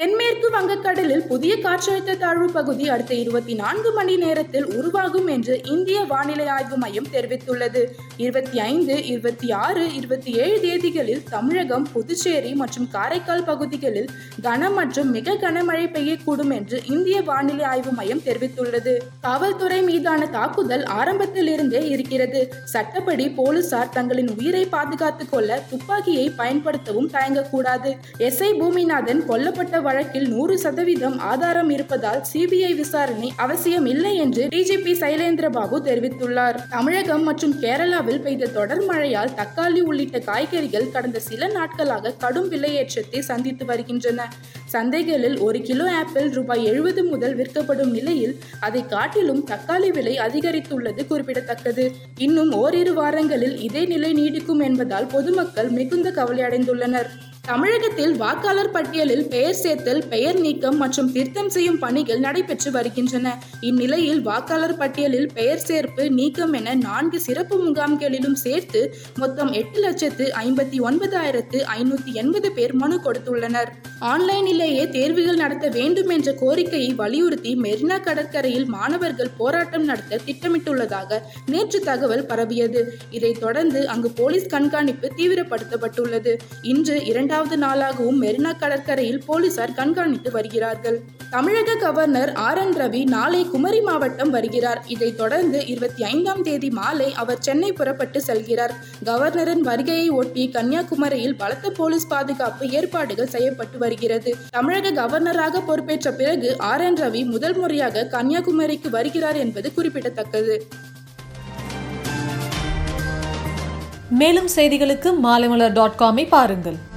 தென்மேற்கு வங்கக்கடலில் புதிய காற்றழுத்த தாழ்வு பகுதி அடுத்த இருபத்தி நான்கு மணி நேரத்தில் உருவாகும் என்று இந்திய வானிலை ஆய்வு மையம் தெரிவித்துள்ளது. இருபத்தி ஐந்து இருபத்தி ஆறு இருபத்தி ஏழு தேதிகளில் தமிழகம் புதுச்சேரி மற்றும் காரைக்கால் பகுதிகளில் கன மற்றும் மிக கனமழை பெய்யக்கூடும் என்று இந்திய வானிலை ஆய்வு மையம் தெரிவித்துள்ளது. காவல்துறை மீதான தாக்குதல் ஆரம்பத்தில் இருந்தே இருக்கிறது. சட்டப்படி போலீசார் தங்களின் உயிரை பாதுகாத்துக் கொள்ள துப்பாக்கியை பயன்படுத்தவும் தயங்கக்கூடாது. எஸ் ஐ பூமிநாதன் கொல்லப்பட்ட வழக்கில் நூறு சதவீதம் ஆதாரம் இருப்பதால் சிபிஐ விசாரணை அவசியம் இல்லை என்று டிஜிபி சைலேந்திர பாபு தெரிவித்துள்ளார். தமிழகம் மற்றும் கேரளாவில் பெய்த தொடர் மழையால் தக்காளி உள்ளிட்ட காய்கறிகள் கடந்த சில நாட்களாக கடும் விலையேற்றத்தை சந்தித்து வருகின்றன. சந்தைகளில் ஒரு கிலோ ஆப்பிள் ரூபாய் எழுபது முதல் விற்கப்படும் நிலையில் அதை காட்டிலும் தக்காளி விலை அதிகரித்துள்ளது குறிப்பிடத்தக்கது. இன்னும் ஓரிரு வாரங்களில் இதே நிலை நீடிக்கும் என்பதால் பொதுமக்கள் மிகுந்த கவலையடைந்துள்ளனர். தமிழகத்தில் வாக்காளர் பட்டியலில் பெயர் சேர்த்தல் பெயர் நீக்கம் மற்றும் திருத்தம் செய்யும் பணிகள் நடைபெற்று வருகின்றன. இந்நிலையில் வாக்காளர் பட்டியலில் பெயர் சேர்ப்பு நீக்கம் என நான்கு சிறப்பு முகாம்களிலும் சேர்த்து மொத்தம் எட்டு லட்சத்து ஐம்பத்தி ஒன்பதாயிரத்து ஐநூத்தி எண்பது பேர் மனு கொடுத்துள்ளனர். ஆன்லைனிலேயே தேர்வுகள் நடத்த வேண்டும் என்ற கோரிக்கையை வலியுறுத்தி மெரினா கடற்கரையில் மாணவர்கள் போராட்டம் நடத்த திட்டமிட்டுள்ளதாக நேற்று தகவல் பரவியது. இதைத் தொடர்ந்து அங்கு போலீஸ் கண்காணிப்பு தீவிரப்படுத்தப்பட்டுள்ளது. இன்று இரண்டாம் இரண்டாவது நாளாகவும் மெரினா கடற்கரையில் போலீசார் கண்காணித்து வருகிறார்கள். தமிழக கவர்னர் ஆர். என். ரவி நாளை குமரி மாவட்டம் வருகிறார். இதைத் தொடர்ந்து இருபத்தி ஐந்தாம் தேதி மாலை அவர் சென்னை புறப்பட்டு செல்கிறார். கவர்னரின் வருகையை ஒட்டி கன்னியாகுமரியில் பலத்த போலீஸ் பாதுகாப்பு ஏற்பாடுகள் செய்யப்பட்டு வருகிறது. தமிழக கவர்னராக பொறுப்பேற்ற பிறகு ஆர். என். ரவி முதல் முறையாக கன்னியாகுமரிக்கு வருகிறார் என்பது குறிப்பிடத்தக்கது. மேலும் செய்திகளுக்கு மாலைமலர் டாட் காமை பாருங்கள்.